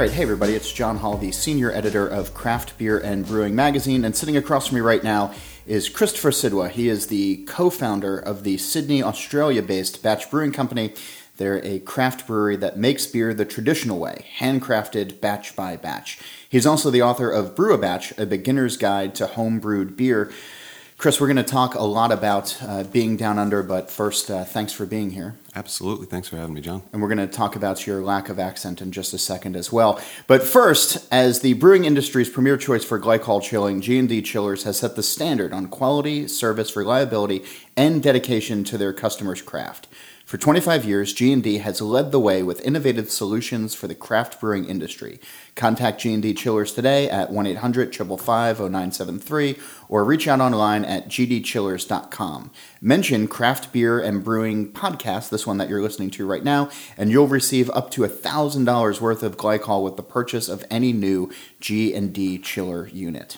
Right, hey everybody, it's John Holl, the senior editor of Craft Beer and Brewing Magazine, and sitting across from me right now is Christopher Sidwa. He is the co founder of the Sydney, Australia based Batch Brewing Company. They're a craft brewery that makes beer the traditional way, handcrafted batch by batch. He's also the author of Brew a Batch, a beginner's guide to home brewed beer. Chris, we're going to talk a lot about uh, being down under, but first, uh, thanks for being here. Absolutely. Thanks for having me, John. And we're going to talk about your lack of accent in just a second as well. But first, as the brewing industry's premier choice for glycol chilling, G&D Chillers has set the standard on quality, service, reliability, and dedication to their customers' craft. For 25 years, G&D has led the way with innovative solutions for the craft brewing industry. Contact G&D Chillers today at 1-800-555-0973 or reach out online at gdchillers.com. Mention Craft Beer and Brewing Podcast, this one that you're listening to right now, and you'll receive up to $1,000 worth of glycol with the purchase of any new G&D chiller unit.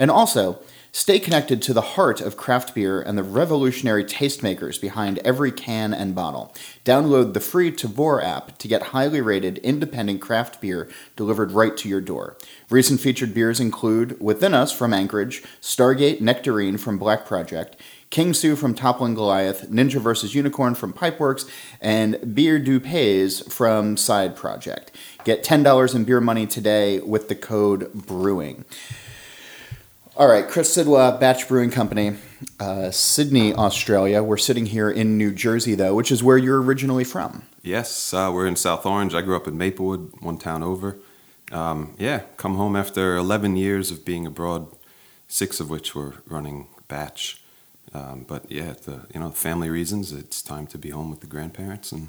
And also, Stay connected to the heart of craft beer and the revolutionary tastemakers behind every can and bottle. Download the free Tavour app to get highly rated independent craft beer delivered right to your door. Recent featured beers include Within Us from Anchorage, Stargate Nectarine from Black Project, King Sue from Toppling Goliath, Ninja vs. Unicorn from Pipeworks, and Bière du Pays from Side Project. Get $10 in beer money today with the code BREWING. All right, Chris Sidwa, Batch Brewing Company, uh, Sydney, Australia. We're sitting here in New Jersey, though, which is where you're originally from. Yes, uh, we're in South Orange. I grew up in Maplewood, one town over. Um, yeah, come home after 11 years of being abroad, six of which were running Batch. Um, but yeah, the you know family reasons, it's time to be home with the grandparents and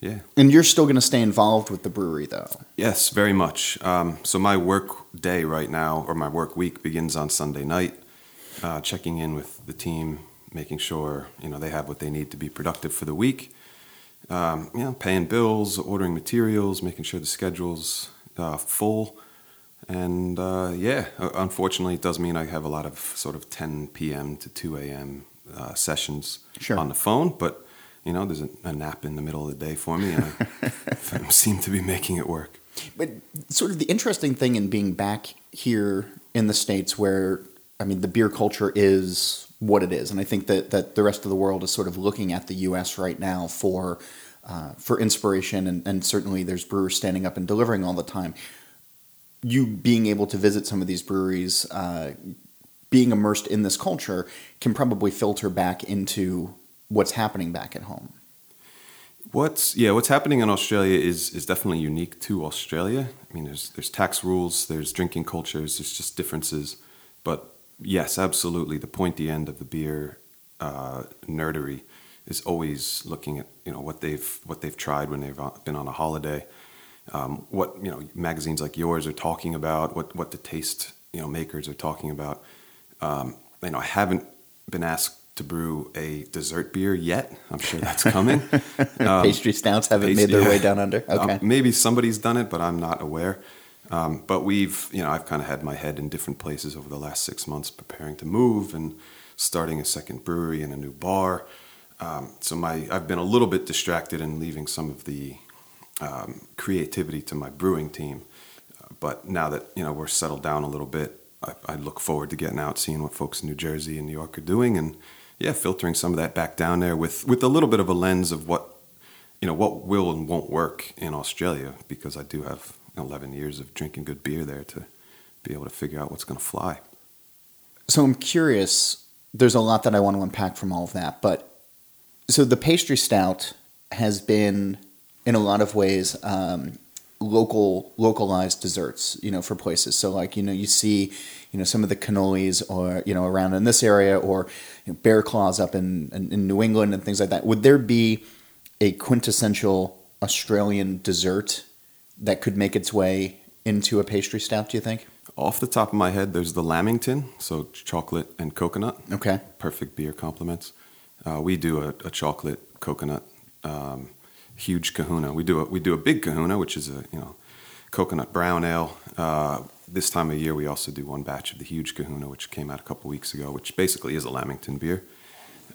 yeah. And you're still going to stay involved with the brewery, though. Yes, very much. Um, so my work day right now, or my work week, begins on Sunday night. Uh, checking in with the team, making sure you know they have what they need to be productive for the week. Um, you know, paying bills, ordering materials, making sure the schedule's uh, full. And uh, yeah, unfortunately, it does mean I have a lot of sort of 10 p.m. to 2 a.m. Uh, sessions sure. on the phone, but you know, there's a, a, nap in the middle of the day for me, and I seem to be making it work. But sort of the interesting thing in being back here in the states, where I mean, the beer culture is what it is, and I think that that the rest of the world is sort of looking at the U.S. right now for uh, for inspiration, and, and certainly there's brewers standing up and delivering all the time. You being able to visit some of these breweries. Uh, being immersed in this culture can probably filter back into what's happening back at home. What's yeah, what's happening in Australia is is definitely unique to Australia. I mean, there's there's tax rules, there's drinking cultures, there's just differences. But yes, absolutely, the pointy end of the beer uh, nerdery is always looking at you know what they've what they've tried when they've uh, been on a holiday. Um, what you know magazines like yours are talking about, what what the taste you know makers are talking about. Um, you know, I haven't been asked to brew a dessert beer yet. I'm sure that's coming. um, pastry stouts haven't pastry, made their way down under. Um, okay, um, maybe somebody's done it, but I'm not aware. Um, but we've, you know, I've kind of had my head in different places over the last six months, preparing to move and starting a second brewery and a new bar. Um, so my, I've been a little bit distracted and leaving some of the um, creativity to my brewing team. Uh, but now that you know we're settled down a little bit, I, I look forward to getting out, seeing what folks in New Jersey and New York are doing, and yeah, filtering some of that back down there with with a little bit of a lens of what you know what will and won't work in Australia because I do have 11 years of drinking good beer there to be able to figure out what's going to fly. So I'm curious. There's a lot that I want to unpack from all of that, but so the pastry stout has been in a lot of ways um, local localized desserts you know for places so like you know you see you know some of the cannolis or you know around in this area or you know, bear claws up in, in, in new england and things like that would there be a quintessential australian dessert that could make its way into a pastry stout do you think Off the top of my head, there's the Lamington, so chocolate and coconut. Okay. Perfect beer complements. Uh, we do a, a chocolate coconut um, huge Kahuna. We do a we do a big Kahuna, which is a you know coconut brown ale. Uh, this time of year, we also do one batch of the huge Kahuna, which came out a couple weeks ago, which basically is a Lamington beer.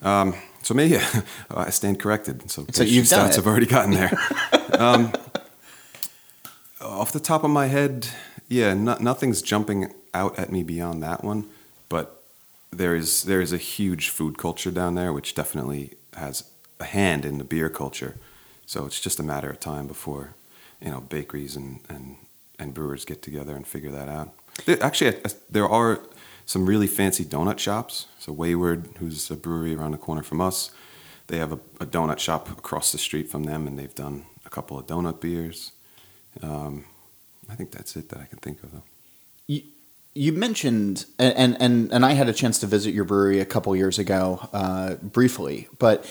Um, so maybe I stand corrected. So, So you've done stats have already gotten there. um, off the top of my head, yeah, no, nothing's jumping out at me beyond that one. But there is there is a huge food culture down there, which definitely has a hand in the beer culture. So it's just a matter of time before you know bakeries and and, and brewers get together and figure that out. There, actually, there are some really fancy donut shops. So Wayward, who's a brewery around the corner from us, they have a, a donut shop across the street from them, and they've done a couple of donut beers. Um, I think that's it that I can think of. Though. You, you mentioned, and and and I had a chance to visit your brewery a couple years ago, uh, briefly. But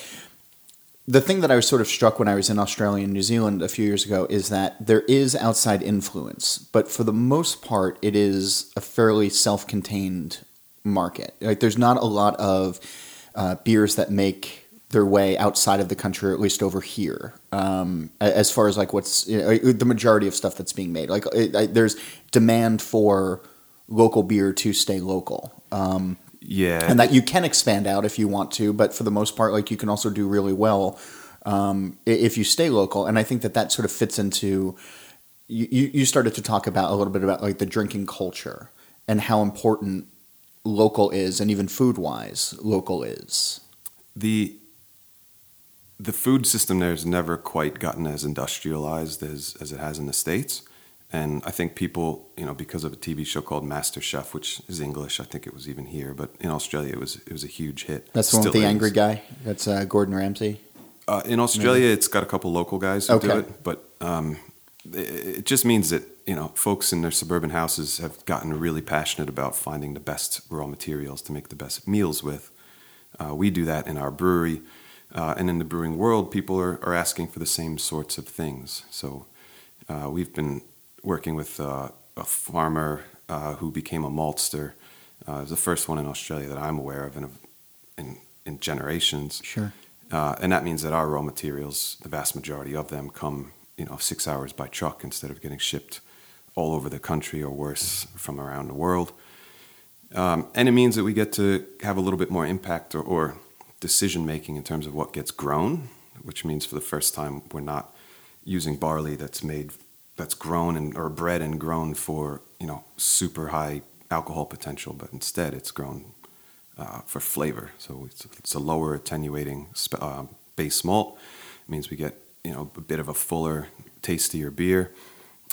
the thing that I was sort of struck when I was in Australia and New Zealand a few years ago is that there is outside influence, but for the most part, it is a fairly self-contained market. Like, there's not a lot of uh, beers that make their way outside of the country, or at least over here. Um, as far as like what's you know, the majority of stuff that's being made, like it, I, there's demand for local beer to stay local. Um, Yeah, and that you can expand out if you want to, but for the most part, like you can also do really well um, if you stay local. And I think that that sort of fits into you. you- You started to talk about a little bit about like the drinking culture and how important local is, and even food wise, local is. the the food system there has never quite gotten as industrialized as, as it has in the states and i think people you know because of a tv show called master chef which is english i think it was even here but in australia it was it was a huge hit That's the one with the is. angry guy. That's uh, Gordon Ramsay. Uh, in Australia, it's got a couple local guys who do it, but um, it, it just means that you know folks in their suburban houses have gotten really passionate about finding the best raw materials to make the best meals with. Uh, we do that in our brewery, uh, and in the brewing world, people are, are asking for the same sorts of things. So uh, we've been working with uh, a farmer uh, who became a maltster. Uh, it was the first one in Australia that I'm aware of in, in, in generations. Sure. Uh, and that means that our raw materials, the vast majority of them, come you know six hours by truck instead of getting shipped all over the country or worse from around the world. Um, and it means that we get to have a little bit more impact or, or decision making in terms of what gets grown, which means for the first time we're not using barley that's made that's grown and or bred and grown for you know super high alcohol potential, but instead it's grown uh, for flavor. So it's, it's a lower attenuating sp- uh, base malt. It means we get you know a bit of a fuller, tastier beer.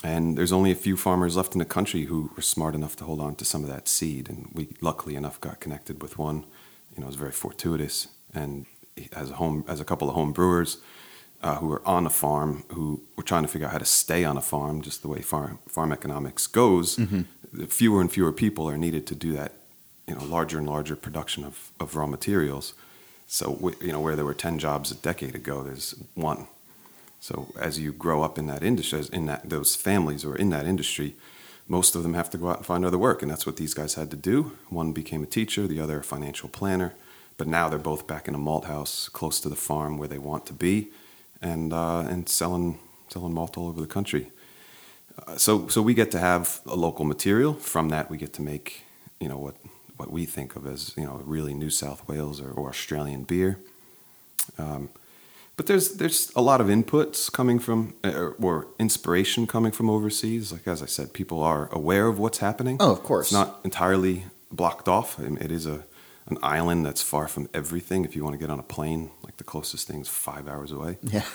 And there's only a few farmers left in the country who were smart enough to hold on to some of that seed. And we luckily enough got connected with one. You know, it was very fortuitous. And as a home, as a couple of home brewers uh, who are on a farm, who were trying to figure out how to stay on a farm, just the way farm farm economics goes, the fewer and fewer people are needed to do that. You know, larger and larger production of, of raw materials. So we- you know, where there were ten jobs a decade ago, there's one. So as you grow up in that industry, in that those families or in that industry, most of them have to go out and find other work, and that's what these guys had to do. One became a teacher, the other a financial planner, but now they're both back in a malt house close to the farm where they want to be, and uh, and selling selling malt all over the country. Uh, so so we get to have a local material. From that, we get to make you know what what we think of as you know really New South Wales or, or Australian beer. Um, but there's there's a lot of inputs coming from uh, or inspiration coming from overseas. Like as I said, people are aware of what's happening. Oh, of course. It's not entirely blocked off. It is a an island that's far from everything. If you want to get on a plane, like the closest thing's five hours away. Yeah.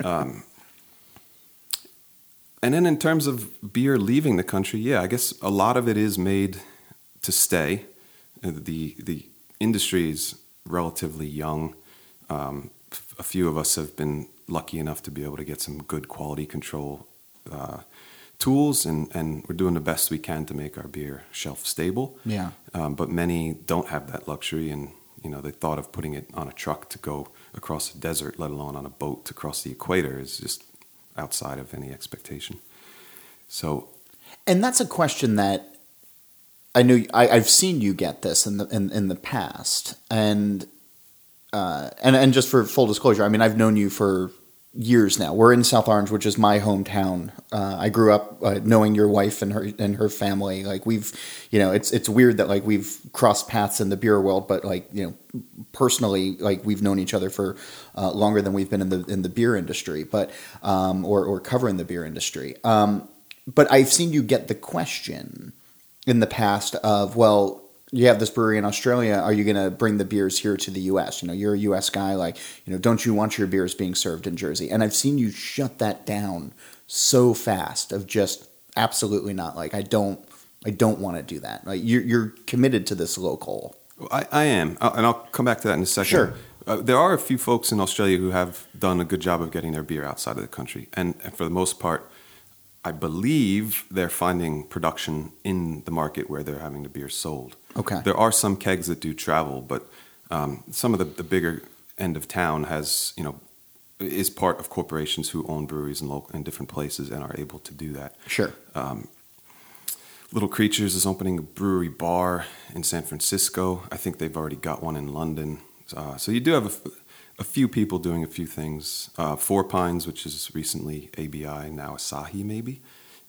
And then in terms of beer leaving the country, yeah, I guess a lot of it is made to stay. Uh, The the industry is relatively young. Um, a few of us have been lucky enough to be able to get some good quality control uh, tools, and, and we're doing the best we can to make our beer shelf stable. Yeah. Um, but many don't have that luxury, and you know the thought of putting it on a truck to go across the desert, let alone on a boat to cross the equator, is just outside of any expectation. So And that's a question that I know I, I've seen you get this in the in, in the past, and uh, and and just for full disclosure, I mean I've known you for years now. We're in South Orange, which is my hometown. Uh, I grew up uh, knowing your wife and her and her family. Like we've, you know, it's it's weird that like we've crossed paths in the beer world, but like you know, personally, like we've known each other for uh, longer than we've been in the in the beer industry, but um, or or covering the beer industry. Um, but I've seen you get the question in the past of well you have this brewery in Australia. Are you going to bring the beers here to the U.S.? You know, you're a U.S. guy. Like, you know, don't you want your beers being served in Jersey? And I've seen you shut that down so fast. Of just absolutely not. Like, I don't, I don't want to do that. Like, you're you're committed to this local. I, I am, and I'll come back to that in a second. Sure. Uh, there are a few folks in Australia who have done a good job of getting their beer outside of the country, and, and for the most part, I believe they're finding production in the market where they're having the beer sold. Okay. There are some kegs that do travel, but um, some of the, the bigger end of town has, you know, is part of corporations who own breweries in local in different places and are able to do that. Sure. Little Creatures is opening a brewery bar in San Francisco. I think they've already got one in London. Uh, so you do have a, f- a few people doing a few things. Uh, Four Pines, which is recently ABI, now Asahi, maybe.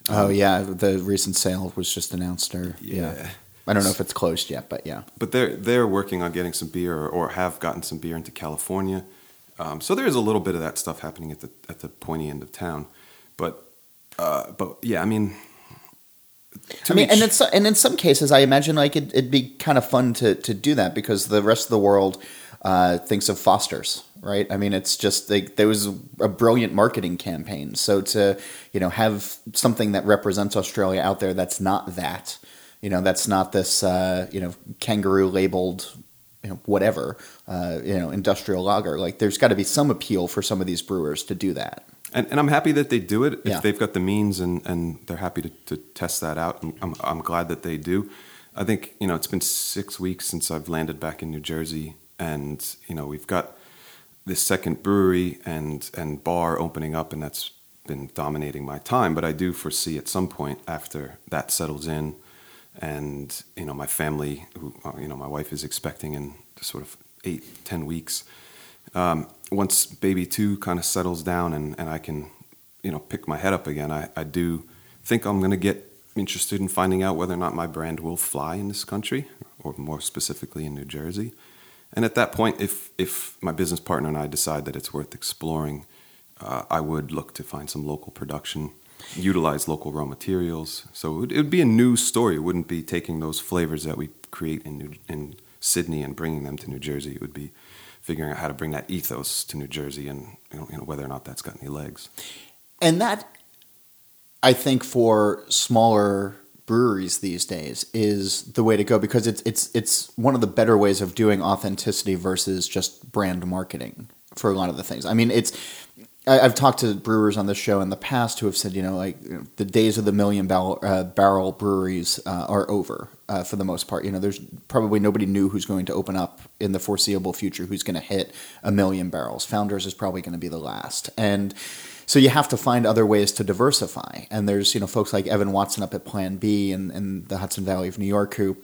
oh yeah, the recent sale was just announced. Or yeah. Yeah. I don't know if it's closed yet, but yeah. but they're they're working on getting some beer or, or have gotten some beer into California. Um, so there is a little bit of that stuff happening at the at the pointy end of town, but uh, but yeah, I mean, to I mean, and it's and in some cases, I imagine like it, it'd be kind of fun to to do that because the rest of the world uh, thinks of Foster's, right? I mean, it's just like there was a brilliant marketing campaign. So to you know have something that represents Australia out there that's not that, you know, that's not this uh, you know kangaroo labeled. You know, whatever, uh, you know, industrial lager. Like, there's got to be some appeal for some of these brewers to do that. and, and I'm happy that they do it if Yeah. they've got the means and, and they're happy to, to test that out. And I'm, I'm glad that they do. I think you know it's been six weeks since I've landed back in New Jersey, and you know we've got this second brewery and and bar opening up, and that's been dominating my time. But I do foresee at some point after that settles in, and you know my family, who uh, you know my wife is expecting in sort of eight ten weeks. Um, once baby two kind of settles down and, and I can, you know, pick my head up again, I, I do think I'm going to get interested in finding out whether or not my brand will fly in this country, or more specifically in New Jersey. And at that point, if if my business partner and I decide that it's worth exploring, uh, I would look to find some local production, utilize local raw materials. So it would, be a new story. It wouldn't be taking those flavors that we create in New, in Sydney and bringing them to New Jersey. It would be figuring out how to bring that ethos to New Jersey and you know, you know whether or not that's got any legs. and that i think for smaller breweries these days is the way to go because it's it's it's one of the better ways of doing authenticity versus just brand marketing for a lot of the things i mean it's I, I've talked to brewers on this show in the past who have said, you know, like you know, the days of the million barrel, uh, barrel breweries uh, are over uh, for the most part. You know, there's probably nobody new who's going to open up in the foreseeable future who's going to hit a million barrels. Founders is probably going to be the last, and so you have to find other ways to diversify. And there's you know folks like Evan Watson up at Plan Bee in, in the Hudson Valley of New York who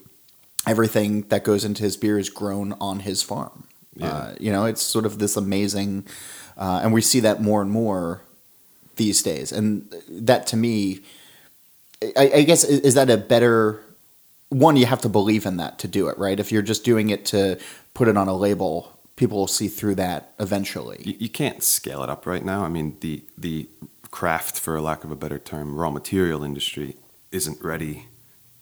everything that goes into his beer is grown on his farm. Yeah. Uh, you know, it's sort of this amazing, uh, and we see that more and more these days. And that to me, I, I guess, is, that a better one? You have to believe in that to do it, right? If you're just doing it to put it on a label, people will see through that eventually. You, you can't scale it up right now. I mean, the the craft, for lack of a better term, raw material industry isn't ready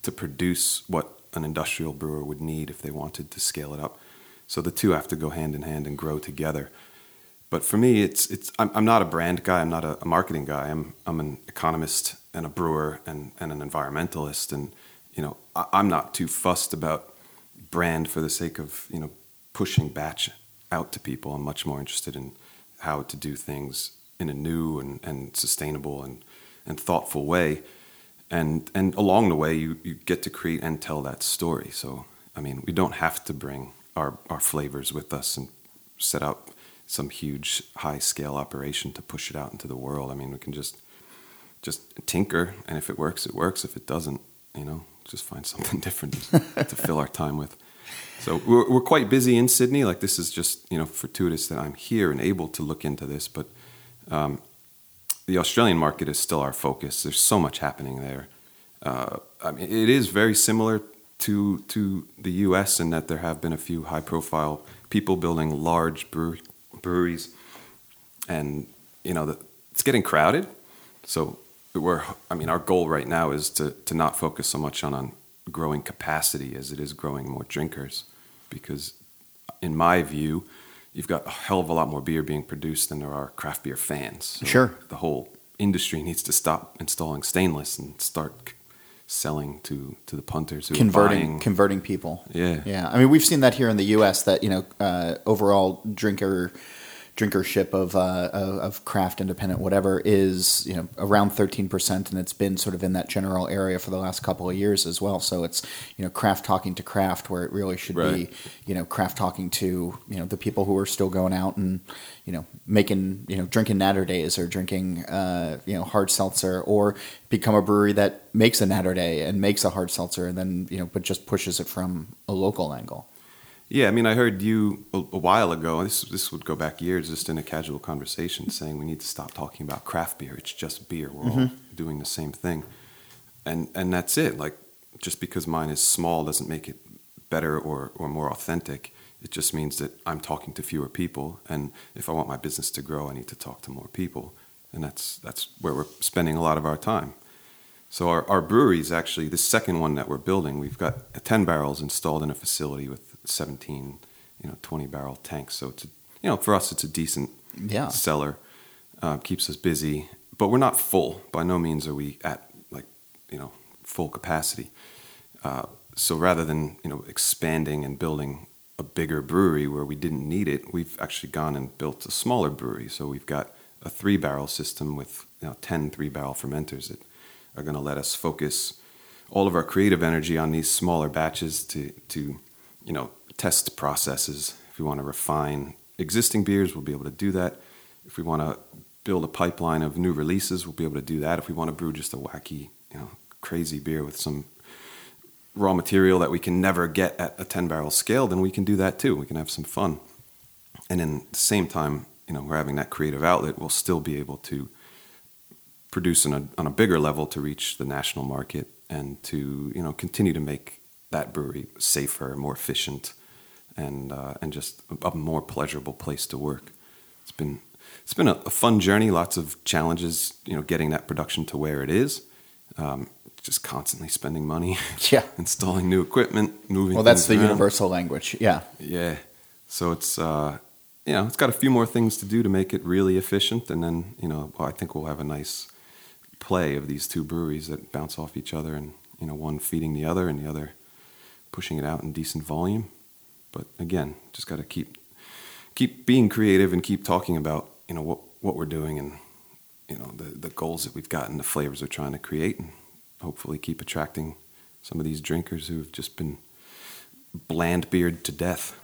to produce what an industrial brewer would need if they wanted to scale it up. So the two have to go hand in hand and grow together. But for me, it's it's I'm, I'm not a brand guy. I'm not a, a marketing guy. I'm I'm an economist and a brewer and, and an environmentalist. And you know, I, I'm not too fussed about brand for the sake of you know pushing batch out to people. I'm much more interested in how to do things in a new and, and sustainable and, and thoughtful way. And and along the way, you, you get to create and tell that story. So I mean, we don't have to bring our, our flavors with us and set up some huge high scale operation to push it out into the world. I mean, we can just just tinker, and if it works, it works. If it doesn't, you know, just find something different to fill our time with. So we're, we're quite busy in Sydney. Like this is just you know fortuitous that I'm here and able to look into this. But um, the Australian market is still our focus. There's so much happening there. Uh, I mean, it is very similar to to the U.S. in that there have been a few high-profile people building large brewery, breweries, and you know the, it's getting crowded. So we're, I mean, our goal right now is to to not focus so much on on growing capacity as it is growing more drinkers, because in my view, you've got a hell of a lot more beer being produced than there are craft beer fans. So Sure. the whole industry needs to stop installing stainless and start selling to to the punters who converting converting people. Yeah. yeah. I mean, we've seen that here in the U.S. That you know, uh, overall drinker drinkership of uh, of craft, independent, whatever, is you know around thirteen percent, and it's been sort of in that general area for the last couple of years as well. So it's you know craft talking to craft, where it really should be you know craft talking to you know the people who are still going out and you know making you know drinking natter days or drinking uh, you know hard seltzer or become a brewery that makes a natter day and makes a hard seltzer and then you know but just pushes it from a local angle Yeah, I mean, I heard you a, a while ago. This this would go back years, just in a casual conversation, saying we need to stop talking about craft beer. It's just beer. We're all mm-hmm. doing the same thing, and and that's it. Like just because mine is small doesn't make it better or or more authentic. It just means that I'm talking to fewer people, and if I want my business to grow, I need to talk to more people, and that's that's where we're spending a lot of our time. So our, our brewery is actually the second one that we're building. We've got 10 barrels installed in a facility with 17, you know, 20 barrel tanks. So it's, a, you know, for us, it's a decent Yeah. seller. Uh, keeps us busy, but we're not full. By no means are we at like, you know, full capacity. Uh, so rather than, you know, expanding and building a bigger brewery where we didn't need it, we've actually gone and built a smaller brewery. So we've got a three barrel system with, you know, 10 three barrel fermenters that are going to let us focus all of our creative energy on these smaller batches to to you know test processes. If we want to refine existing beers, we'll be able to do that. If we want to build a pipeline of new releases, we'll be able to do that. If we want to brew just a wacky, you know, crazy beer with some raw material that we can never get at a 10 barrel scale, then we can do that too. We can have some fun. And in the same time, you know, we're having that creative outlet, we'll still be able to produce on a, on a bigger level to reach the national market and to you know continue to make that brewery safer, more efficient, and uh, and just a, more pleasurable place to work. It's been it's been a, a fun journey, lots of challenges, you know, getting that production to where it is. Um, just constantly spending money, Yeah. installing new equipment, moving. well that's the around. universal language yeah Yeah. So it's uh, you know it's got a few more things to do to make it really efficient, and then you know well, I think we'll have a nice play of these two breweries that bounce off each other, and you know one feeding the other, and the other pushing it out in decent volume. But again, just got to keep keep being creative and keep talking about you know what what we're doing and you know the the goals that we've got and the flavors we're trying to create, and hopefully keep attracting some of these drinkers who have just been bland beard to death.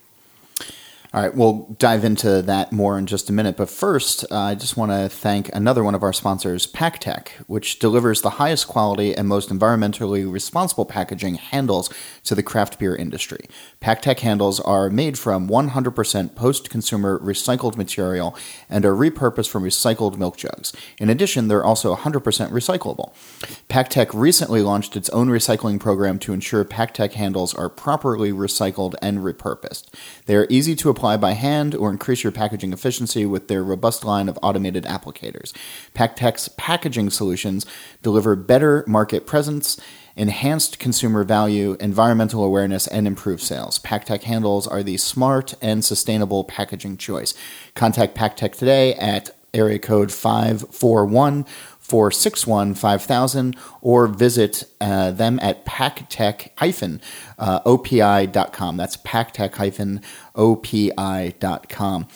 All right, we'll dive into that more in just a minute. But first, uh, I just want to thank another one of our sponsors, PakTech, which delivers the highest quality and most environmentally responsible packaging handles to the craft beer industry. PakTech handles are made from 100% post consumer recycled material and are repurposed from recycled milk jugs. In addition, they're also 100% recyclable. PakTech recently launched its own recycling program to ensure PakTech handles are properly recycled and repurposed. They are easy to apply by hand or increase your packaging efficiency with their robust line of automated applicators. PakTech's packaging solutions deliver better market presence, enhanced consumer value, environmental awareness, and improved sales. PakTech handles are the smart and sustainable packaging choice. Contact PakTech today at area code 541 461 5000 or visit uh, them at paktech-opi.com. That's paktech-opi.com.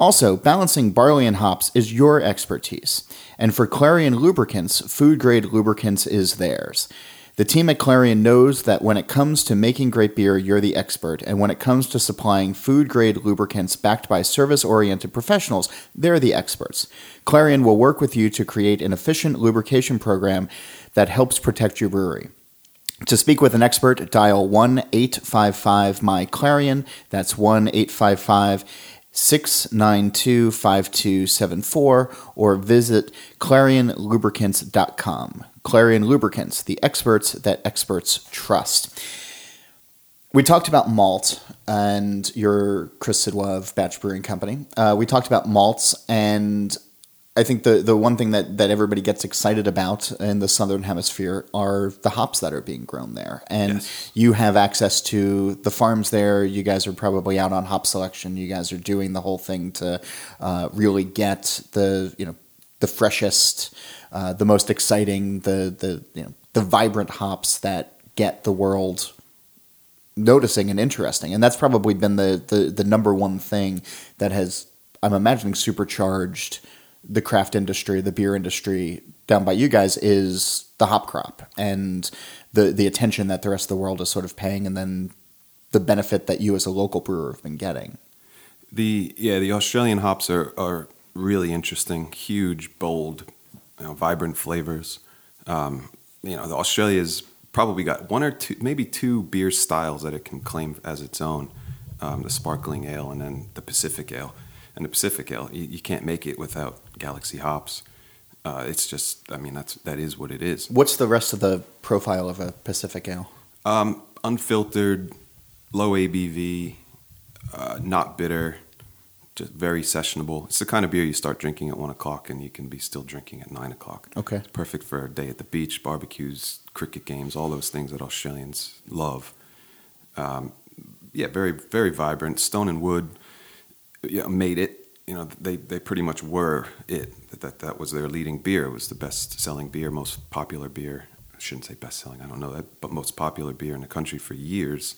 Also, balancing barley and hops is your expertise. And for Clarion Lubricants, food grade lubricants is theirs. The team at Clarion knows that when it comes to making great beer, you're the expert. And when it comes to supplying food grade lubricants backed by service oriented professionals, they're the experts. Clarion will work with you to create an efficient lubrication program that helps protect your brewery. To speak with an expert, dial 1 855 My Clarion. That's 1 855 692 5274 or visit clarionlubricants.com. Clarion Lubricants, the experts that experts trust. We talked about malt and your Chris of Batch Brewing Company. Uh, we talked about malts, and I think the, the one thing that, that everybody gets excited about in the Southern Hemisphere are the hops that are being grown there. And Yes. you have access to the farms there. You guys are probably out on hop selection. You guys are doing the whole thing to uh, really get the, you know, the freshest, uh, the most exciting, the, the, you know, the vibrant hops that get the world noticing and interesting. And that's probably been the, the, the number one thing that has, I'm imagining, supercharged the craft industry, the beer industry down by you guys is the hop crop and the, the attention that the rest of the world is sort of paying and then the benefit that you as a local brewer have been getting. The yeah, the Australian hops are, are really interesting, huge, bold, you know, vibrant flavors. Um, you know, the Australia's probably got one or two, maybe two beer styles that it can claim as its own: um, the sparkling ale and then the Pacific ale. And the Pacific ale, you, you can't make it without Galaxy hops. Uh, it's just, I mean, that's that is what it is. What's the rest of the profile of a Pacific Ale? Um, unfiltered, low ABV, uh, not bitter, just very sessionable. It's the kind of beer you start drinking at one o'clock and you can be still drinking at nine o'clock. Okay. It's perfect for a day at the beach, barbecues, cricket games, all those things that Australians love. Um, yeah, very very vibrant. Stone and Wood, yeah, made it. You know, they, they pretty much were it. That, that that was their leading beer. It was the best selling beer, most popular beer. I shouldn't say best selling. I don't know that, but most popular beer in the country for years.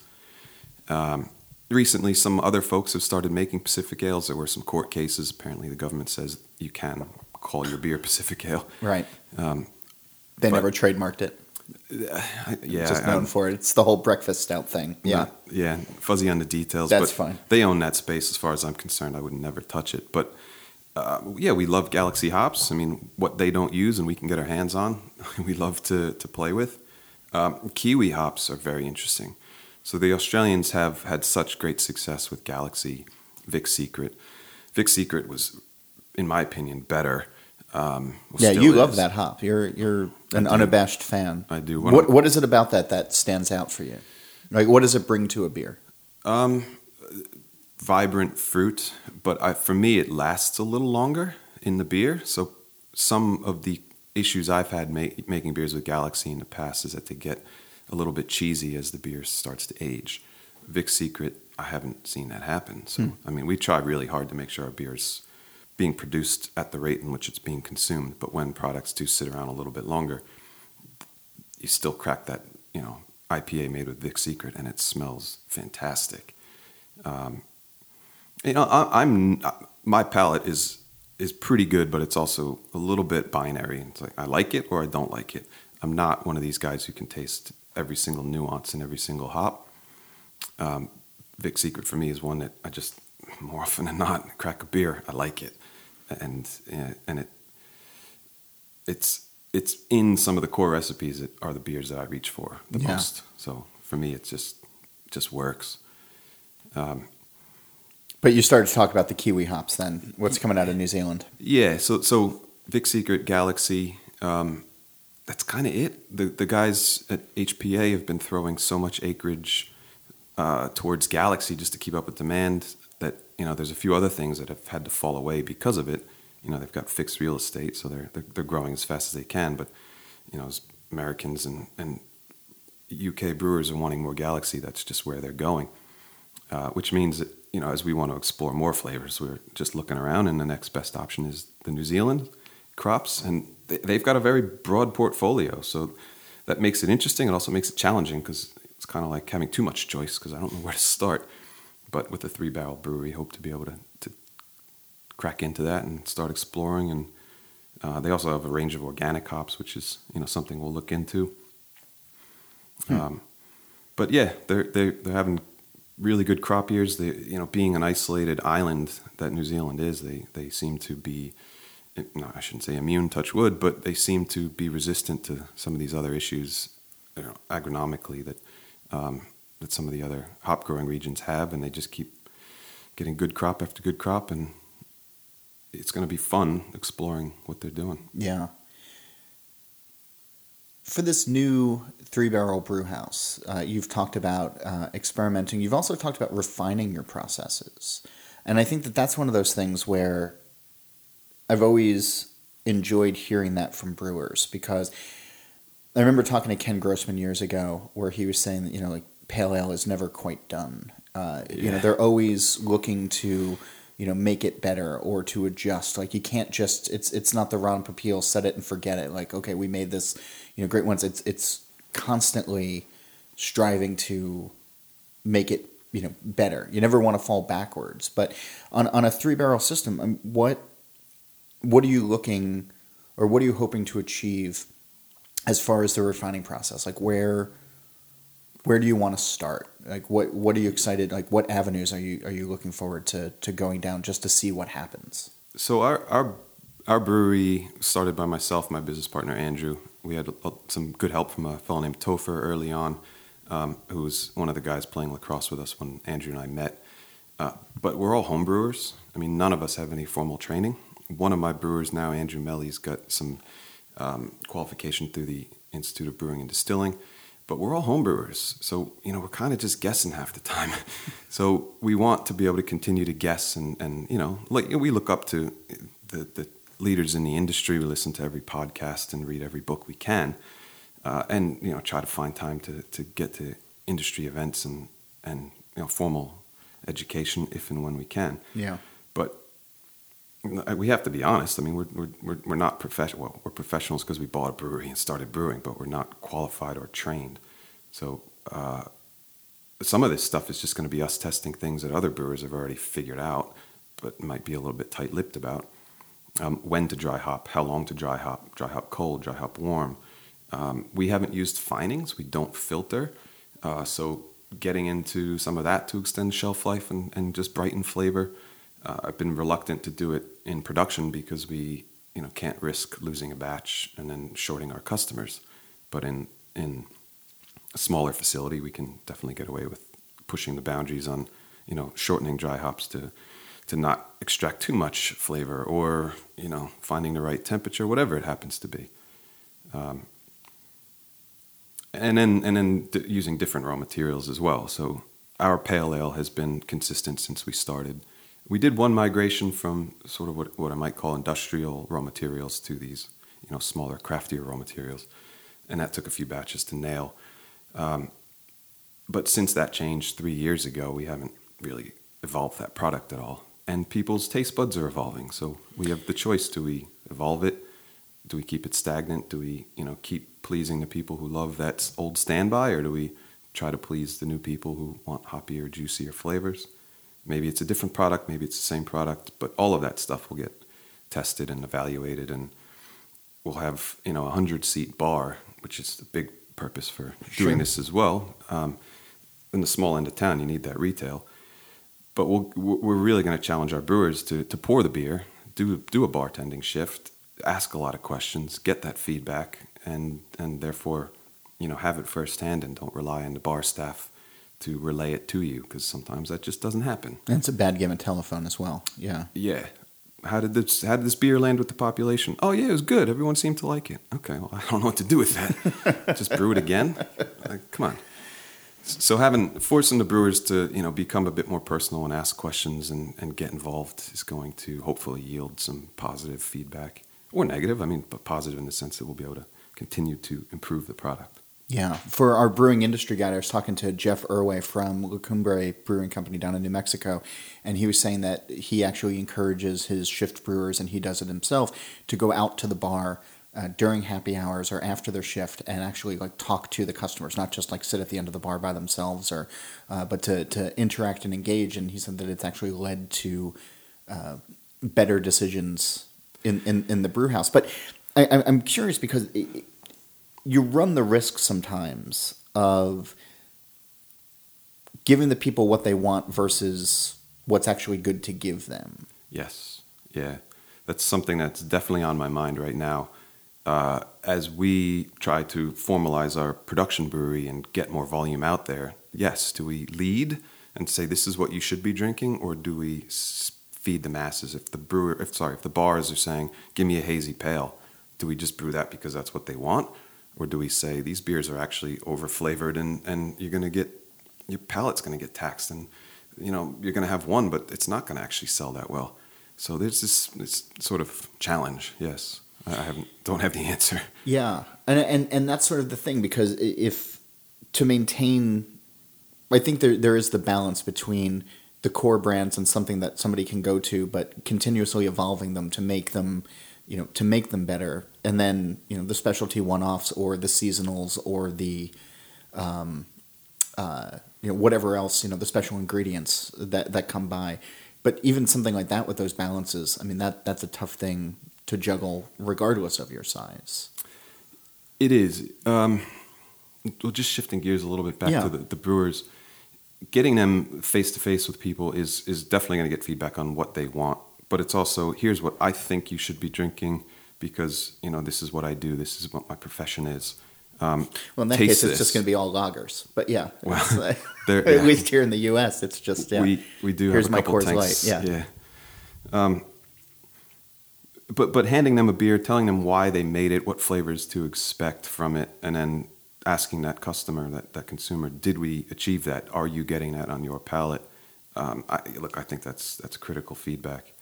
Um, recently, some other folks have started making Pacific ales. There were some court cases. Apparently, the government says you can call your beer Pacific Ale. Right. Um, They never trademarked it. Yeah, just known for it. It's the whole breakfast stout thing. Yeah. Not- yeah, fuzzy on the details. That's but fine. They own that space, as far as I'm concerned. I would never touch it. But uh, yeah, we love Galaxy hops. I mean, what they don't use and we can get our hands on, we love to to play with. Um, Kiwi hops are very interesting. So the Australians have had such great success with Galaxy, Vic Secret. Vic Secret was, in my opinion, better. Um, Yeah, you love that hop. You're you're an unabashed fan. I do. What what is it about that that stands out for you? Like, what does it bring to a beer? Um, vibrant fruit, but I, for me, it lasts a little longer in the beer. So some of the issues I've had ma- making beers with Galaxy in the past is that they get a little bit cheesy as the beer starts to age. Vic Secret, I haven't seen that happen. So I mean, we try really hard to make sure our beer's being produced at the rate in which it's being consumed. But when products do sit around a little bit longer, you still crack that, you know, IPA made with Vic Secret, and it smells fantastic. Um, you know, I, I'm my palate is is pretty good, but it's also a little bit binary. It's like I like it or I don't like it. I'm not one of these guys who can taste every single nuance in every single hop. Um, Vic Secret for me is one that I just more often than not crack a beer. I like it, and and it it's it's in some of the core recipes that are the beers that I reach for the Yeah. most. So for me, it just just works. Um, But you started to talk about the kiwi hops. Then what's coming out of New Zealand? Yeah, so so Vic Secret Galaxy, um, that's kind of it. The the guys at HPA have been throwing so much acreage uh, towards Galaxy just to keep up with demand you know there's a few other things that have had to fall away because of it. You know they've got fixed real estate, so they're they're, they're growing as fast as they can. But you know as Americans and and UK brewers are wanting more Galaxy. That's just where they're going, uh, which means that you know as we want to explore more flavors, we're just looking around, and the next best option is the New Zealand crops, and they, they've got a very broad portfolio. So that makes it interesting. It also makes it challenging because it's kind of like having too much choice because I don't know where to start. But with the three barrel brewery, hope to be able to, to crack into that and start exploring. And uh, they also have a range of organic hops, which is you know something we'll look into. Um, but yeah, they're they're they're having really good crop years. They you know being an isolated island that New Zealand is, they they seem to be. No, I shouldn't say immune, touch wood, but they seem to be resistant to some of these other issues you know, agronomically that um, that some of the other hop growing regions have, and they just keep getting good crop after good crop, and it's going to be fun exploring what they're doing. Yeah. For this new three barrel brew house, uh, you've talked about uh, experimenting. You've also talked about refining your processes. And I think that that's one of those things where I've always enjoyed hearing that from brewers because I remember talking to Ken Grossman years ago where he was saying that, you know, like pale ale is never quite done. Uh, You know, they're always looking to, you know, make it better or to adjust. Like you can't just it's it's not the Ron Popeil set it and forget it. Like okay, we made this, you know, great ones. It's it's constantly striving to make it you know better. You never want to fall backwards. But on on a three barrel system, um, what what are you looking or what are you hoping to achieve as far as the refining process? Like where where do you want to start? Like what what are you excited? Like what avenues are you are you looking forward to to going down just to see what happens? So our our our brewery started by myself, my business partner Andrew. We had some good help from a fellow named Topher early on, um, who was one of the guys playing lacrosse with us when Andrew and I met. Uh, but we're all home brewers. I mean, none of us have any formal training. One of my brewers now, Andrew Melly's got some um, qualification through the Institute of Brewing and Distilling. But we're all homebrewers. so you know we're kind of just guessing half the time. so we want to be able to continue to guess, and, and you know, like we look up to the, the leaders in the industry. We listen to every podcast and read every book we can, uh, and you know, try to find time to, to get to industry events and and you know formal education if and when we can. Yeah. We have to be honest. I mean, we're we're we're, we're not professional. Well, we're professionals because we bought a brewery and started brewing, but we're not qualified or trained. So uh, some of this stuff is just going to be us testing things that other brewers have already figured out, but might be a little bit tight-lipped about. Um, when to dry hop, how long to dry hop, dry hop cold, dry hop warm. Um, we haven't used finings. We don't filter. Uh, so getting into some of that to extend shelf life and, and just brighten flavor. Uh, I've been reluctant to do it in production because we, you know, can't risk losing a batch and then shorting our customers. But in in a smaller facility, we can definitely get away with pushing the boundaries on, you know, shortening dry hops to to not extract too much flavor or you know finding the right temperature, whatever it happens to be. Um, and then and then d- using different raw materials as well. So our pale ale has been consistent since we started. We did one migration from sort of what, what I might call industrial raw materials to these, you know, smaller, craftier raw materials, and that took a few batches to nail. Um, but since that changed three years ago, we haven't really evolved that product at all. And people's taste buds are evolving, so we have the choice: do we evolve it? Do we keep it stagnant? Do we, you know, keep pleasing the people who love that old standby, or do we try to please the new people who want hoppier, juicier flavors? Maybe it's a different product, maybe it's the same product, but all of that stuff will get tested and evaluated, and we'll have, you know, a hundred seat bar, which is the big purpose for Sure. doing this as well. Um, in the small end of town, you need that retail but we'll, we're really going to challenge our brewers to, to pour the beer, do do a bartending shift, ask a lot of questions, get that feedback, and and therefore, you know, have it firsthand and don't rely on the bar staff to relay it to you because sometimes that just doesn't happen. And it's a bad game of telephone as well. Yeah. Yeah. How did this how did this beer land with the population? Oh yeah, it was good. Everyone seemed to like it. Okay, well I don't know what to do with that. Just brew it again? Like, come on. So having forcing the brewers to you know become a bit more personal and ask questions and, and get involved is going to hopefully yield some positive feedback or negative. I mean, but positive in the sense that we'll be able to continue to improve the product. Yeah, for our brewing industry guide, I was talking to Jeff Erway from La Cumbre Brewing Company down in New Mexico, and he was saying that he actually encourages his shift brewers, and he does it himself, to go out to the bar uh, during happy hours or after their shift and actually like talk to the customers, not just like sit at the end of the bar by themselves, or uh, but to to interact and engage. And he said that it's actually led to uh, better decisions in, in, in the brew house. But I, I'm- curious because you run the risk sometimes of giving the people what they want versus what's actually good to give them. Yes, yeah, that's something that's definitely on my mind right now. uh, as we try to formalize our production brewery and get more volume out there, yes, do we lead and say this is what you should be drinking, or do we feed the masses? If the brewer, if sorry, if the bars are saying, "Give me a hazy pale," do we just brew that because that's what they want, or do we say these beers are actually over flavored and and you're going to get your palate's going to get taxed and you know you're going to have one, but it's not going to actually sell that well. So there's this this sort of challenge. Yes, I I haven't don't have the answer. Yeah, and and and that's sort of the thing because if to maintain, I think there there is the balance between the core brands and something that somebody can go to, but continuously evolving them to make them, you know, to make them better, and then you know the specialty one offs or the seasonals or the, um, uh, you know whatever else you know the special ingredients that that come by, but even something like that with those balances, I mean that that's a tough thing to juggle regardless of your size. It is. Um, well, just shifting gears a little bit back Yeah. to the, the brewers, getting them face to face with people is is definitely going to get feedback on what they want. But it's also here's what I think you should be drinking because you know this is what I do. This is what my profession is. Um, Well, in that case, it's just going to be all lagers. But yeah, Well, uh, there- at least here in the U.S., it's just yeah. We we do Here's have a my Coors tanks. Light, yeah. yeah. Um, but but handing them a beer, telling them why they made it, what flavors to expect from it, and then asking that customer, that that consumer, did we achieve that? Are you getting that on your palate? Um, I, look, I think that's that's critical feedback,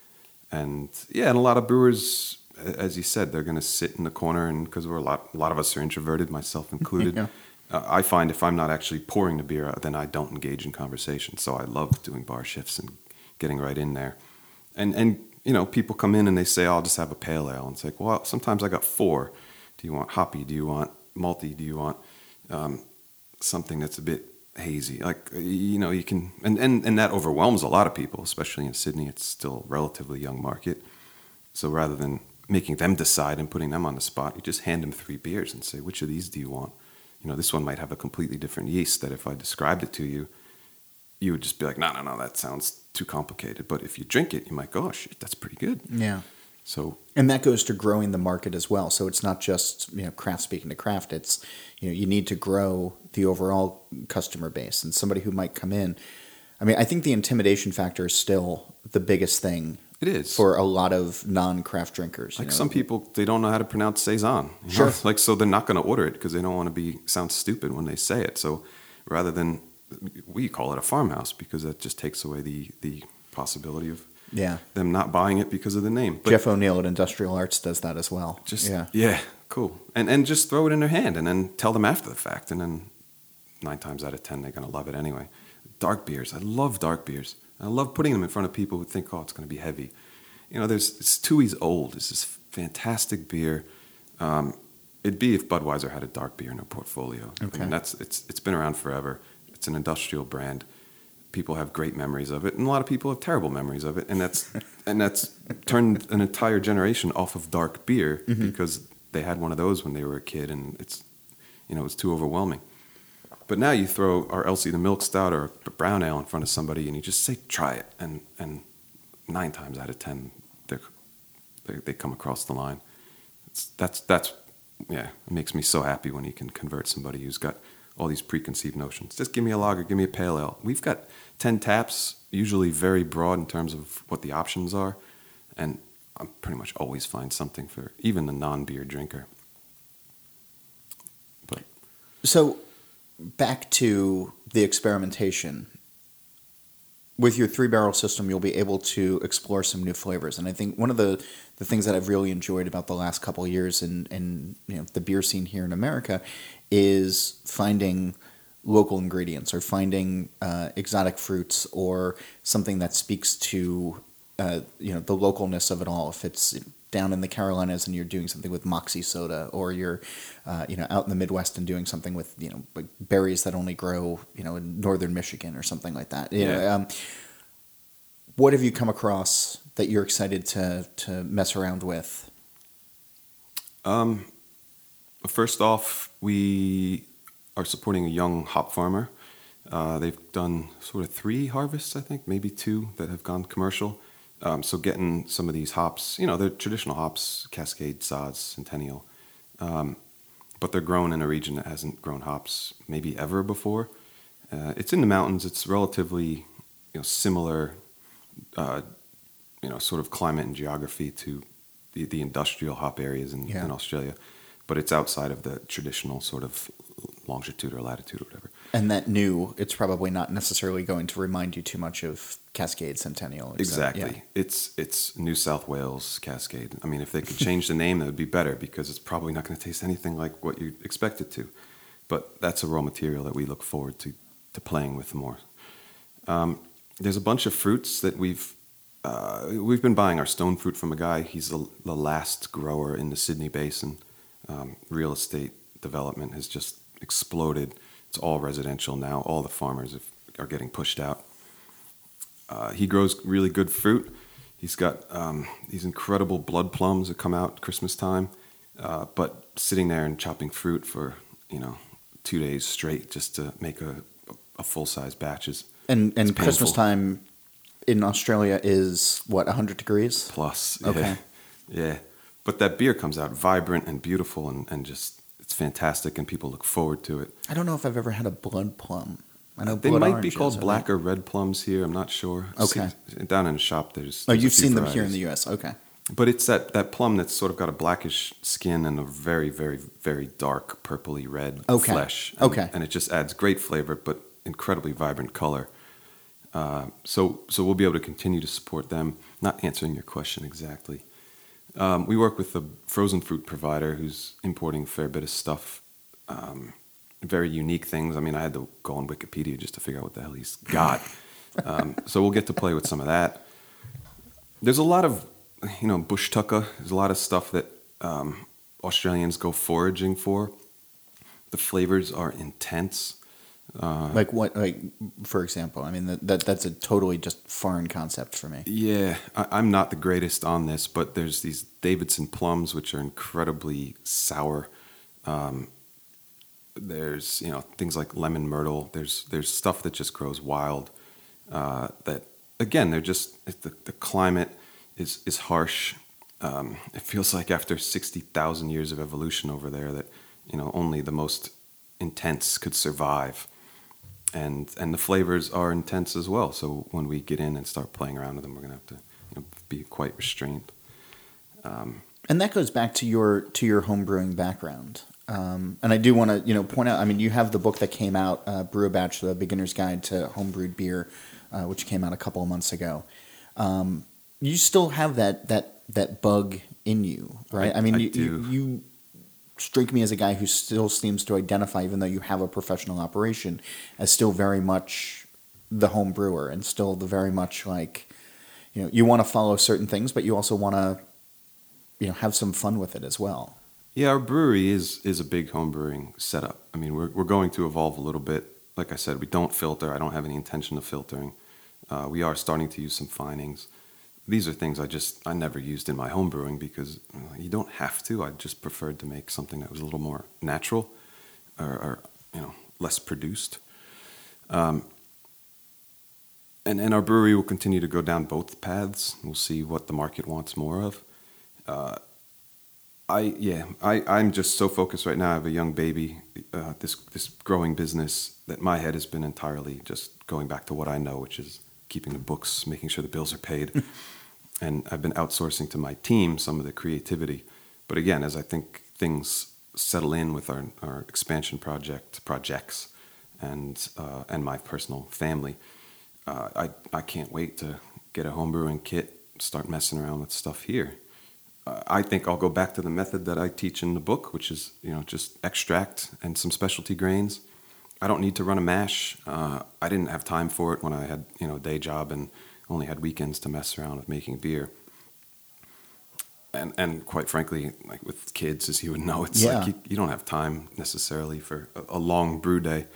and yeah, and a lot of brewers, as you said, they're going to sit in the corner, and because we're a lot, a lot of us are introverted, myself included. Yeah. Uh, I find if I'm not actually pouring the beer, then I don't engage in conversation. So I love doing bar shifts and getting right in there. And and you know, people come in and they say, "I'll just have a pale ale." And it's like, well, sometimes I got four. Do you want hoppy? Do you want malty? Do you want um, something that's a bit hazy? Like uh, you know, you can, and, and and that overwhelms a lot of people, especially in Sydney. It's still relatively young market. So rather than making them decide and putting them on the spot, you just hand them three beers and say, which of these do you want? You know, this one might have a completely different yeast that if I described it to you, you would just be like, no, no, no, that sounds too complicated. But if you drink it, you might go, oh, shit, that's pretty good. yeah, So, and that goes to growing the market as well. So it's not just you know craft speaking to craft. It's you know you need to grow the overall customer base and somebody who might come in. I mean, I think the intimidation factor is still the biggest thing it is. for a lot of non-craft drinkers. like know. some people, they don't know how to pronounce Saison. you know? Sure. Like, so they're not going to order it because they don't want to be sound stupid when they say it. So rather than, we call it a farmhouse because that just takes away the, the possibility of yeah, them not buying it because of the name. But Jeff O'Neill at Industrial Arts does that as well. Just yeah, yeah, cool. And and just throw it in their hand and then tell them after the fact, and then nine times out of ten they're gonna love it anyway. Dark beers, I love dark beers. I love putting them in front of people who think, oh, it's gonna be heavy. You know, there's it's Tooheys Old. It's this fantastic beer. Um, it'd be if Budweiser had a dark beer in their portfolio. I Okay. mean, that's it's it's been around forever. It's an industrial brand. People have great memories of it, and a lot of people have terrible memories of it, and that's and that's turned an entire generation off of dark beer mm-hmm. because they had one of those when they were a kid, and it's you know it's too overwhelming. But now you throw our Elsie the Milk Stout or a brown ale in front of somebody, and you just say, "Try it," and and nine times out of ten, they they they come across the line. It's, that's that's yeah, it makes me so happy when you can convert somebody who's got all these preconceived notions. Just give me a lager, give me a pale ale. We've got ten taps, usually very broad in terms of what the options are, and I pretty much always find something for even the non-beer drinker. But So, back to the experimentation. With your three barrel system, you'll be able to explore some new flavors, and I think one of the, the things that I've really enjoyed about the last couple years in, in you know the beer scene here in America is finding local ingredients or finding uh, exotic fruits or something that speaks to uh, you know the localness of it all. If it's down in the Carolinas and you're doing something with moxie soda, or you're uh, you know out in the Midwest and doing something with you know like berries that only grow you know in northern Michigan or something like that. You know, Yeah. um, what have you come across that you're excited to to mess around with? Um, first off, we are supporting a young hop farmer. Uh, they've done sort of three harvests, I think, maybe two that have gone commercial. Um, so getting some of these hops, you know, they're traditional hops, Cascade, Saaz, Centennial, um, but they're grown in a region that hasn't grown hops maybe ever before. Uh, it's in the mountains. It's relatively you know similar, uh, you know, sort of climate and geography to the, the industrial hop areas in, Yeah. in Australia, but it's outside of the traditional sort of longitude or latitude or whatever. And that new, it's probably not necessarily going to remind you too much of Cascade Centennial. Exactly. yeah. It's it's New South Wales Cascade. I mean, if they could change the name, that would be better because it's probably not going to taste anything like what you expect it to. But that's a raw material that we look forward to to playing with more. Um, there's a bunch of fruits that we've uh, we've been buying our stone fruit from a guy. He's the, the last grower in the Sydney Basin. Um, real estate development has just exploded. It's all residential now. All the farmers have, are getting pushed out. Uh, he grows really good fruit. He's got um, these incredible blood plums that come out Christmas time. Uh, but sitting there and chopping fruit for you know two days straight just to make a, a full size batches And and It's Christmas time in Australia is what 100 degrees. plus. Okay. Yeah. yeah. But that beer comes out vibrant and beautiful and, and just it's fantastic and people look forward to it. I don't know if I've ever had a blood plum. I know They might be called black or red plums here. I'm not sure. Okay. See- down in the shop, there's. Oh, there's you've seen them here in the. U.S. Okay. But it's that, that plum that's sort of got a blackish skin and a very, very, very dark purpley red Okay. flesh. And, Okay. And it just adds great flavor, but incredibly vibrant color. Uh, so, so we'll be able to continue to support them. Not answering your question exactly. Um, we work with a frozen fruit provider who's importing a fair bit of stuff, um, very unique things. I mean, I had to go on Wikipedia just to figure out what the hell he's got. um, so we'll get to play with some of that. There's a lot of, you know, bush tucker. There's a lot of stuff that um, Australians go foraging for. The flavors are intense. Uh, Like what? Like for example, I mean that, that that's a totally just foreign concept for me. Yeah, I, I'm not the greatest on this, but there's these Davidson plums which are incredibly sour. Um, there's you know things like lemon myrtle. There's there's stuff that just grows wild. Uh, that again, they're just the the climate is is harsh. Um, it feels like after sixty thousand years of evolution over there, that you know only the most intense could survive and and the flavors are intense as well. So when we get in and start playing around with them, we're gonna have to you know, be quite restrained. Um, And that goes back to your to your homebrewing background. Um, and I do want to you know point out. I mean, you have the book that came out, uh, Brew a Batch: The Beginner's Guide to Homebrewed Beer, uh, which came out a couple of months ago. Um, you still have that that that bug in you, right? I- I, mean, I you, you you strike me as a guy who still seems to identify, even though you have a professional operation, as still very much the home brewer and still the very much like you know you want to follow certain things, but you also want to you know have some fun with it as well. yeah, our brewery is is a big home brewing setup. I mean, we're we're going to evolve a little bit. Like I said, we don't filter. I don't have any intention of filtering. Uh, we are starting to use some finings. These are things I just I never used in my home brewing because you don't have to. I just preferred to make something that was a little more natural, or, or you know less produced. Um, and and our brewery will continue to go down both paths. We'll see what the market wants more of. Uh, I yeah I I'm just so focused right now. I have a young baby, uh, this this growing business that my head has been entirely just going back to what I know, which is keeping the books, making sure the bills are paid, and I've been outsourcing to my team some of the creativity. But again, as I think things settle in with our our expansion project projects, and uh, and my personal family, uh, I I can't wait to get a homebrewing kit, start messing around with stuff here. Uh, I think I'll go back to the method that I teach in the book, which is you know just extract and some specialty grains. I don't need to run a mash. Uh, I didn't have time for it when I had you know a day job and only had weekends to mess around with making beer. And and quite frankly, like with kids, as you would know, it's Yeah. like you, you don't have time necessarily for a, a long brew day.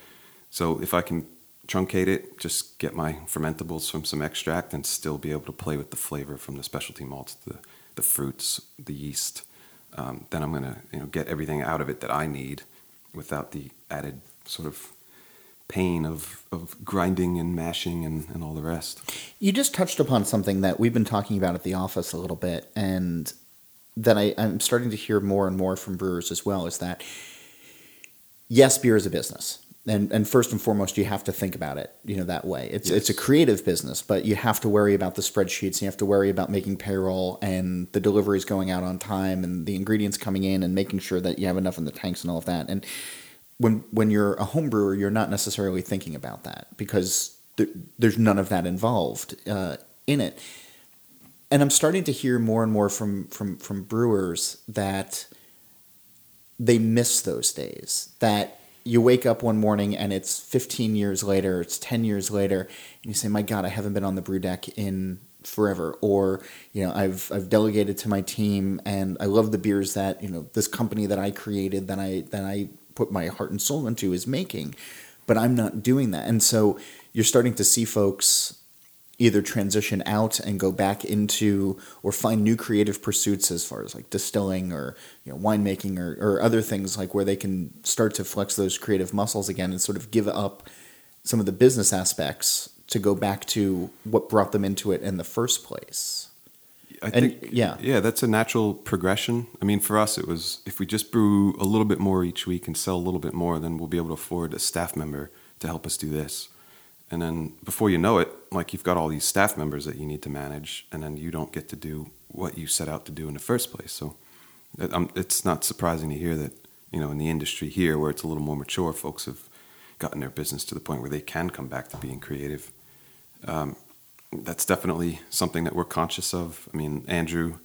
So if I can truncate it, just get my fermentables from some extract, and still be able to play with the flavor from the specialty malts, the the fruits, the yeast, um, then I'm gonna you know get everything out of it that I need, without the added sort of pain of of grinding and mashing and, and all the rest. You just touched upon something that we've been talking about at the office a little bit, and that I, I'm starting to hear more and more from brewers as well is that yes, beer is a business. And, and first and foremost, you have to think about it, you know, that way. It's it's a creative business, but you have to worry about the spreadsheets. And you have to worry about making payroll and the deliveries going out on time and the ingredients coming in and making sure that you have enough in the tanks and all of that. And when when you're a home brewer, you're not necessarily thinking about that because there, there's none of that involved uh, in it. And I'm starting to hear more and more from from from brewers that they miss those days. That you wake up one morning and it's 15 years later, it's 10 years later, and you say, "My God, I haven't been on the brew deck in forever." Or you know, I've I've delegated to my team, and I love the beers that you know this company that I created, that I that I put my heart and soul into, is making, but I'm not doing that, and so you're starting to see folks either transition out and go back into or find new creative pursuits as far as like distilling or you know winemaking or, or other things like where they can start to flex those creative muscles again and sort of give up some of the business aspects to go back to what brought them into it in the first place I And- think, yeah. yeah, that's a natural progression. I mean, for us, it was if we just brew a little bit more each week and sell a little bit more, then we'll be able to afford a staff member to help us do this. And then before you know it, like you've got all these staff members that you need to manage, and then you don't get to do what you set out to do in the first place. So um, it's not surprising to hear that, you know, in the industry here, where it's a little more mature, folks have gotten their business to the point where they can come back to being creative that's definitely something that we're conscious of. I mean, Andrew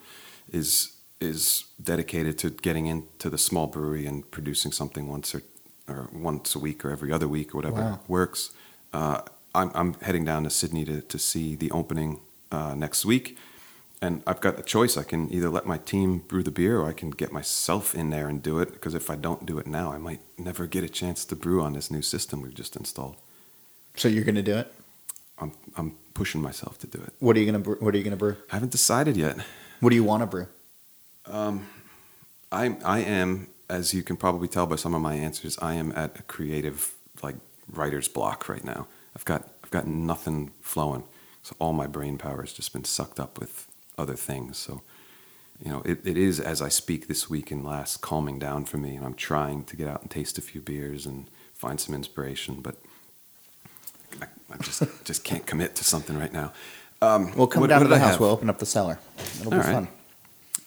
is is dedicated to getting into the small brewery and producing something once or or once a week or every other week or whatever Wow. works. Uh, I'm I'm heading down to Sydney to to see the opening uh, next week, and I've got a choice. I can either let my team brew the beer, or I can get myself in there and do it. Because if I don't do it now, I might never get a chance to brew on this new system we've just installed. so you're going to do it I'm I'm pushing myself to do it. what are you going to what are you going to brew I haven't decided yet. what do you want to brew Um, I I am, as you can probably tell by some of my answers, I am at a creative like writer's block right now. I've got I've got nothing flowing, so all my brain power has just been sucked up with other things. So, you know, it, it is as I speak this week and last calming down for me, and I'm trying to get out and taste a few beers and find some inspiration, but I, just just can't commit to something right now. Um, well come what- down what to the I house have? we'll open up the cellar it'll All be right. fun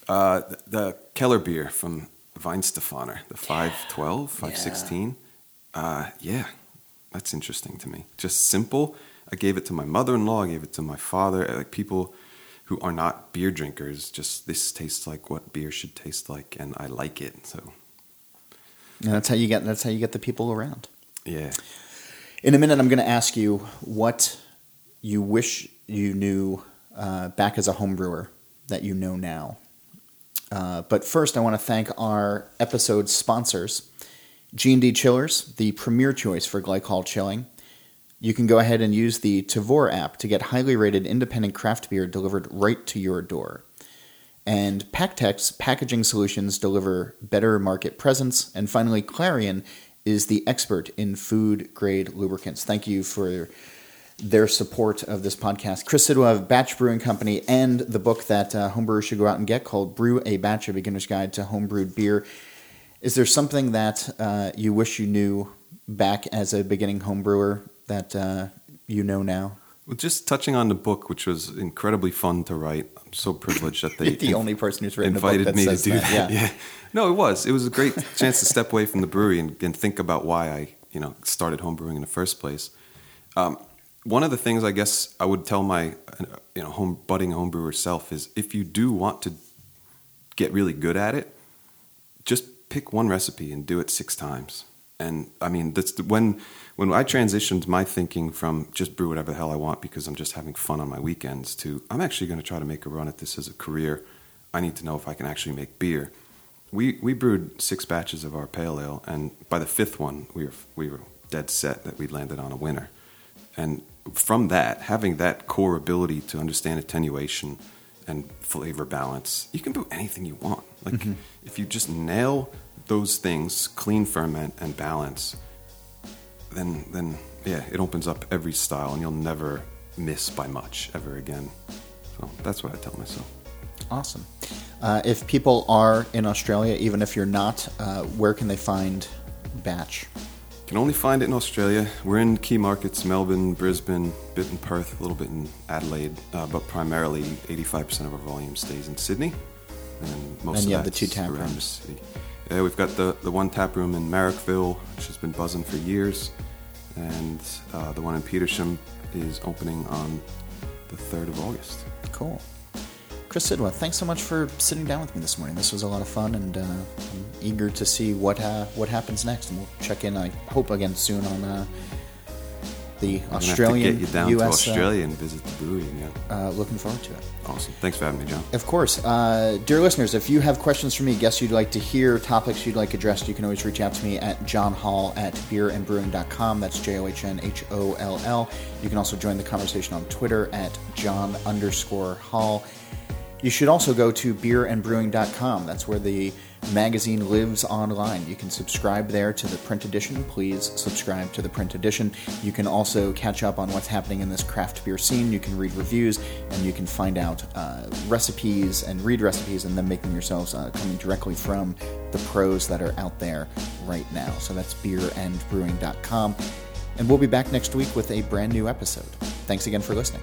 Uh, the, the Keller beer from Weihenstephaner, the 512, 516. Uh, yeah, that's interesting to me. Just simple. I gave it to my mother in law, I gave it to my father. uh, Like people who are not beer drinkers, just this tastes like what beer should taste like, and I like it. So, and that's how you get that's how you get the people around yeah. In a minute, I'm going to ask you what you wish you knew uh, back as a home brewer that you know now. Uh, but first, I want to thank our episode sponsors, G&D Chillers, the premier choice for glycol chilling. You can go ahead and use the Tavour app to get highly rated independent craft beer delivered right to your door. And PakTech Packaging Solutions deliver better market presence. And finally, Clarion is the expert in food grade lubricants. Thank you for their support of this podcast. Chris Sidwell of Batch Brewing Company and the book that uh, homebrewers should go out and get called Brew a Batch, A Beginner's Guide to Homebrewed Beer. Is there something that uh, you wish you knew back as a beginning homebrewer that uh, you know now? Well, just touching on the book, which was incredibly fun to write. I'm so privileged that they the only person who's written a book invited me to do that, that. yeah. Yeah. No, it was. It was a great chance to step away from the brewery and, and think about why I, you know, started homebrewing in the first place. Um, one of the things I guess I would tell my, you know, home budding homebrewer self is if you do want to get really good at it, just pick one recipe and do it six times. And I mean, that's the, when when I transitioned my thinking from just brew whatever the hell I want because I'm just having fun on my weekends to I'm actually going to try to make a run at this as a career. I need to know if I can actually make beer. We we brewed six batches of our pale ale, and by the fifth one, we were we were dead set that we landed on a winner. And from that, having that core ability to understand attenuation and flavor balance, you can brew anything you want. Like mm-hmm. if you just nail those things, clean ferment and balance, then then yeah, it opens up every style, and you'll never miss by much ever again. So that's what I tell myself. Awesome. Uh, if people are in Australia, even if you're not, uh, where can they find Batch? Can only find it in Australia. We're in key markets: Melbourne, Brisbane, bit in Perth, a little bit in Adelaide, uh, but primarily 85% of our volume stays in Sydney, and most And of you have the two tap rooms. Yeah, we've got the, the one tap room in Marrickville, which has been buzzing for years, and uh, the one in Petersham is opening on the 3rd of August. Cool. Chris Sidwell, thanks so much for sitting down with me this morning. This was a lot of fun, and uh, I'm eager to see what what happens next. And we'll check in, I hope, again soon on uh, the I'm Australian have to get you down US. to uh, Australia and visit the brewery. Yeah, uh, looking forward to it. awesome. Thanks for having me, John. Of course. Uh, dear listeners, if you have questions for me, guests you'd like to hear, topics you'd like addressed, you can always reach out to me at johnholl at beerandbrewing.com. That's J O H N H O L L. You can also join the conversation on Twitter at john underscore holl. You should also go to beerandbrewing.com. That's where the magazine lives online. You can subscribe there to the print edition. Please subscribe to the print edition. You can also catch up on what's happening in this craft beer scene. You can read reviews and you can find out uh, recipes and read recipes and then make them yourselves uh, coming directly from the pros that are out there right now. So that's beerandbrewing.com. And we'll be back next week with a brand new episode. Thanks again for listening.